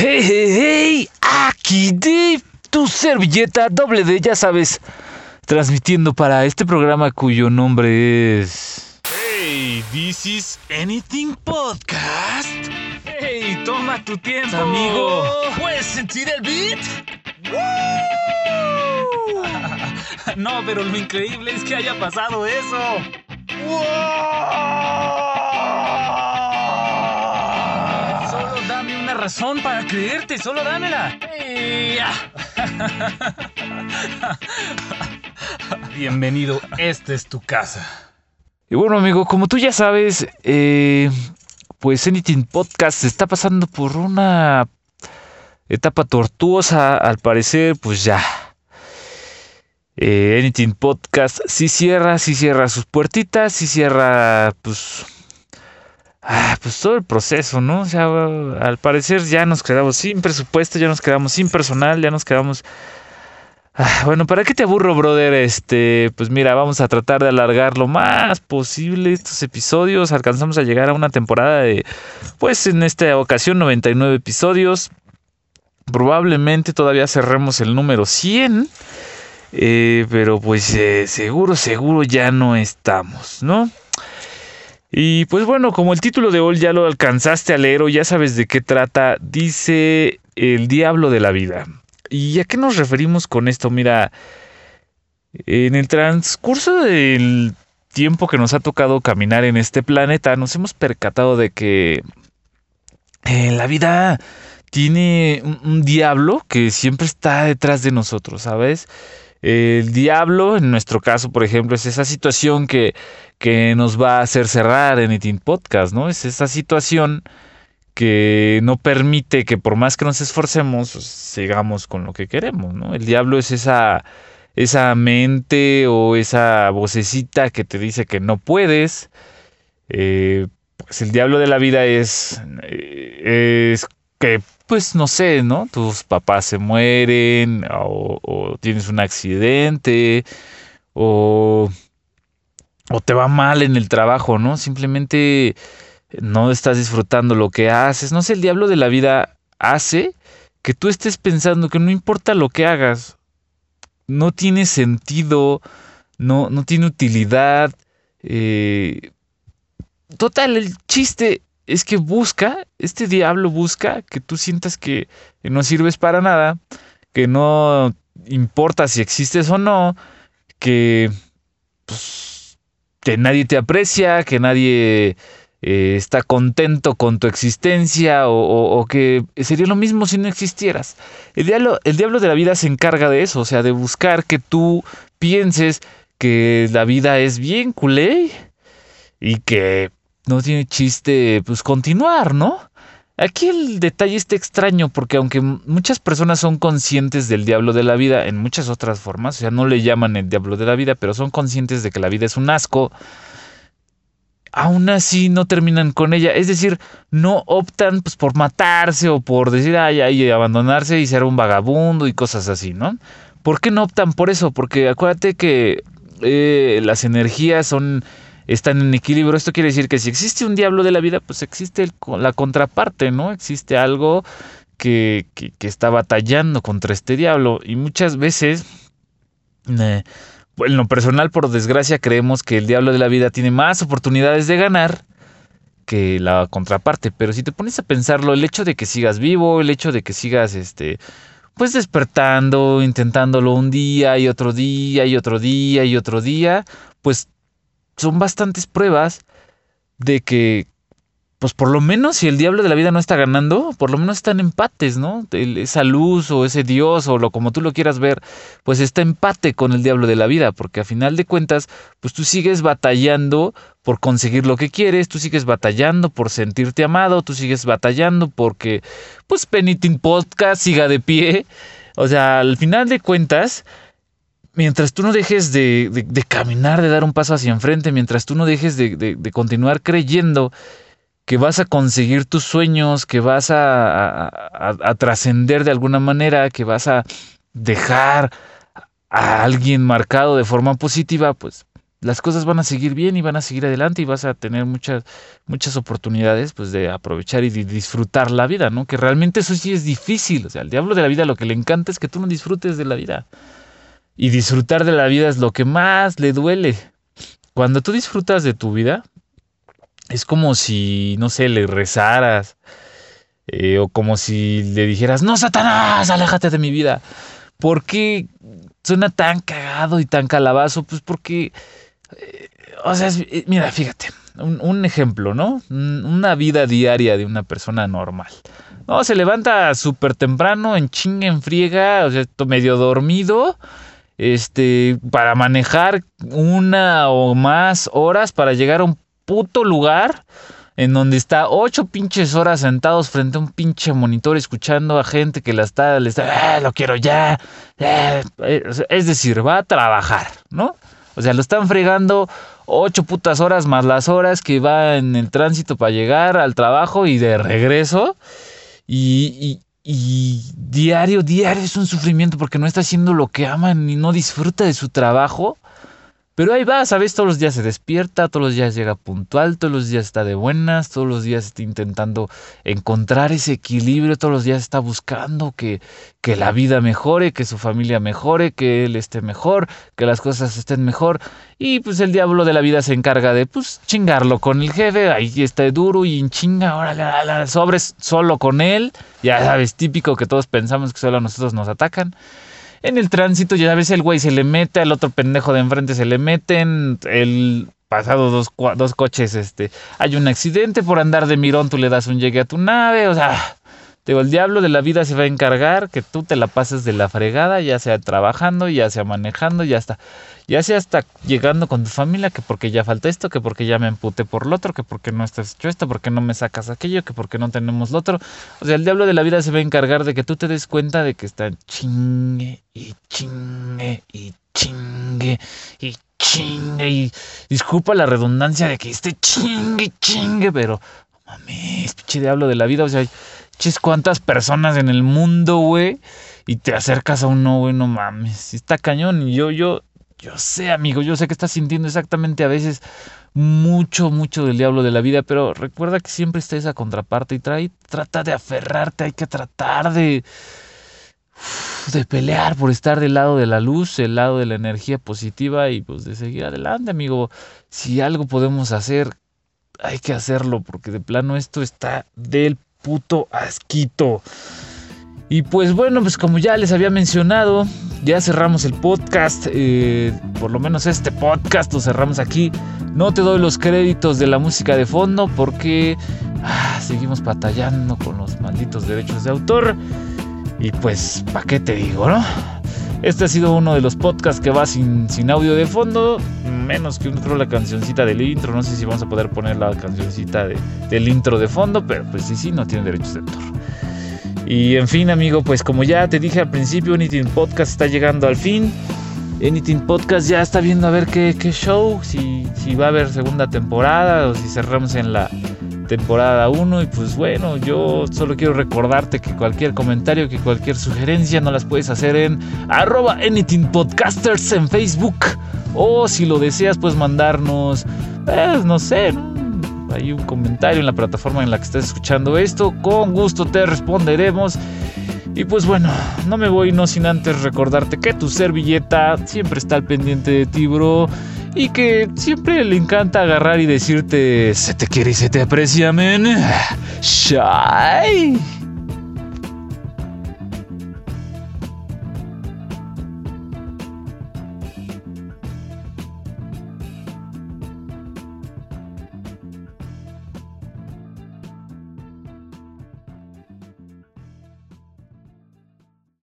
Hey, hey, hey, aquí Dave, tu servilleta doble D, ya sabes, transmitiendo para este programa cuyo nombre es... Hey, this is Anything Podcast. Hey, toma tu tiempo, Amigo, ¿puedes sentir el beat? No, pero lo increíble es que haya pasado eso. Solo razón para creerte, solo dámela. Bienvenido, esta es tu casa. Y bueno, amigo, como tú ya sabes, eh, pues Anything Podcast está pasando por una etapa tortuosa, al parecer, pues ya. Eh, Anything Podcast sí cierra, sí cierra sus puertitas, sí cierra, pues, ah, pues todo el proceso, ¿no? O sea, al parecer ya nos quedamos sin presupuesto, ya nos quedamos sin personal, ya nos quedamos... Ah, bueno, ¿para qué te aburro, brother? Este, pues mira, vamos a tratar de alargar lo más posible estos episodios. Alcanzamos a llegar a una temporada de, pues en esta ocasión, 99 episodios. Probablemente todavía cerremos el número 100. Eh, pero pues eh, seguro, seguro ya no estamos, ¿no? Y pues bueno, como el título de hoy ya lo alcanzaste a leer o ya sabes de qué trata, dice el diablo de la vida. ¿Y a qué nos referimos con esto? Mira, en el transcurso del tiempo que nos ha tocado caminar en este planeta, nos hemos percatado de que eh, la vida tiene un, un, diablo que siempre está detrás de nosotros, ¿sabes? El diablo, en nuestro caso, por ejemplo, es esa situación que, que nos va a hacer cerrar en Eating Podcast, ¿no? Es esa situación que no permite que por más que nos esforcemos, pues, sigamos con lo que queremos, ¿no? El diablo es esa, esa mente o esa vocecita que te dice que no puedes. Eh, pues el diablo de la vida es, eh, es que, pues no sé, ¿no? Tus papás se mueren o, tienes un accidente o, o te va mal en el trabajo, ¿no? Simplemente no estás disfrutando lo que haces. No sé, el diablo de la vida hace que tú estés pensando que no importa lo que hagas, no tiene sentido, no, no tiene utilidad. Eh, total, el chiste es que busca, este diablo busca que tú sientas que no sirves para nada, que no importa si existes o no, que, pues, nadie te aprecia, que nadie eh, está contento con tu existencia o, que sería lo mismo si no existieras. El diablo, el diablo de la vida se encarga de eso, o sea, de buscar que tú pienses que la vida es bien culé y que no tiene chiste pues continuar, ¿no? Aquí el detalle está extraño porque aunque muchas personas son conscientes del diablo de la vida en muchas otras formas, o sea, no le llaman el diablo de la vida, pero son conscientes de que la vida es un asco, aún así no terminan con ella. Es decir, no optan pues, por matarse o por decir, ay, ay, abandonarse y ser un vagabundo y cosas así, ¿no? ¿Por qué no optan por eso? Porque acuérdate que eh, las energías son están en equilibrio. Esto quiere decir que si existe un diablo de la vida, pues existe la contraparte, ¿no? Existe algo que, que, que, está batallando contra este diablo. Y muchas veces, eh, en lo personal, por desgracia, creemos que el diablo de la vida tiene más oportunidades de ganar que la contraparte. Pero si te pones a pensarlo, el hecho de que sigas vivo, el hecho de que sigas, este, pues despertando, intentándolo un día y otro día y otro día y otro día, pues son bastantes pruebas de que, pues por lo menos si el diablo de la vida no está ganando, por lo menos están empates, ¿no? Esa luz o ese dios o lo como tú lo quieras ver, pues está empate con el diablo de la vida, porque a final de cuentas, pues tú sigues batallando por conseguir lo que quieres, tú sigues batallando por sentirte amado, tú sigues batallando porque, pues Penitin Podcast siga de pie. O sea, al final de cuentas, mientras tú no dejes de, de, caminar, de dar un paso hacia enfrente, mientras tú no dejes de, de, continuar creyendo que vas a conseguir tus sueños, que vas a, a, a, a trascender de alguna manera, que vas a dejar a alguien marcado de forma positiva, pues las cosas van a seguir bien y van a seguir adelante y vas a tener muchas, muchas oportunidades pues de aprovechar y de disfrutar la vida, ¿no? Que realmente eso sí es difícil. O sea, al diablo de la vida lo que le encanta es que tú no disfrutes de la vida. Y disfrutar de la vida es lo que más le duele. Cuando tú disfrutas de tu vida, es como si, no sé, le rezaras. eh, o como si le dijeras, no, Satanás, aléjate de mi vida. ¿Por qué suena tan cagado y tan calabazo? Pues porque, eh, o sea, eh, mira, fíjate, un, un ejemplo, ¿no? Un- Una vida diaria de una persona normal. No, se levanta súper temprano, en chinga, en friega, o sea, medio dormido, este, para manejar una o más horas para llegar a un puto lugar en donde está ocho pinches horas sentados frente a un pinche monitor escuchando a gente que la está, le está, "Ah, lo quiero ya, ya". Eh, Es decir, va a trabajar, ¿no? O sea, lo están fregando ocho putas horas más las horas que va en el tránsito para llegar al trabajo y de regreso. Y, y- y diario, diario es un sufrimiento porque no está haciendo lo que ama ni no disfruta de su trabajo. Pero ahí va, ¿sabes? Todos los días se despierta, todos los días llega puntual, todos los días está de buenas, todos los días está intentando encontrar ese equilibrio, todos los días está buscando que, que la vida mejore, que su familia mejore, que él esté mejor, que las cosas estén mejor. Y pues el diablo de la vida se encarga de pues chingarlo con el jefe, ahí está duro y en chinga, órale, sobres solo con él. Ya sabes, típico que todos pensamos que solo a nosotros nos atacan. En el tránsito, ya ves, el güey se le mete, al otro pendejo de enfrente se le meten, el pasado dos, dos coches, este, hay un accidente por andar de mirón, tú le das un llegue a tu nave, o sea, digo, el diablo de la vida se va a encargar que tú te la pases de la fregada, ya sea trabajando, ya sea manejando, ya está, ya sea hasta llegando con tu familia, que porque ya falta esto, que porque ya me emputé por lo otro, que porque no estás hecho esto, porque no me sacas aquello, que porque no tenemos lo otro. O sea, el diablo de la vida se va a encargar de que tú te des cuenta de que está chingue y chingue y chingue y chingue y disculpa la redundancia de que esté chingue y chingue, pero mames, pinche diablo de la vida, o sea, chis cuántas personas en el mundo, güey, y te acercas a uno, güey, no mames, está cañón y yo yo yo sé, amigo, yo sé que estás sintiendo exactamente a veces mucho, mucho del diablo de la vida, pero recuerda que siempre está esa contraparte y trata de aferrarte, hay que tratar de, de pelear por estar del lado de la luz, del lado de la energía positiva y pues de seguir adelante, amigo. Si algo podemos hacer, hay que hacerlo, porque de plano esto está del puto asquito. Y pues bueno, pues como ya les había mencionado, ya cerramos el podcast, eh, por lo menos este podcast lo cerramos aquí. No te doy los créditos de la música de fondo porque ah, seguimos batallando con los malditos derechos de autor. Y pues, ¿para qué te digo, no? Este ha sido uno de los podcasts que va sin, sin audio de fondo, menos que creo la cancioncita del intro. No sé si vamos a poder poner la cancioncita de- del intro de fondo, pero pues sí, sí, no tiene derechos de autor. Y en fin, amigo, pues como ya te dije al principio, Anything Podcast está llegando al fin. Anything Podcast ya está viendo a ver qué, qué show, si, si va a haber segunda temporada o si cerramos en la temporada 1. Y pues bueno, yo solo quiero recordarte que cualquier comentario, que cualquier sugerencia no las puedes hacer en arroba Anything Podcasters en Facebook. O si lo deseas, puedes mandarnos, pues, no sé, hay un comentario en la plataforma en la que estás escuchando esto. Con gusto te responderemos. Y pues bueno, no me voy no sin antes recordarte que tu servilleta siempre está al pendiente de ti, bro. Y que siempre le encanta agarrar y decirte, se te quiere y se te aprecia, men. Shy.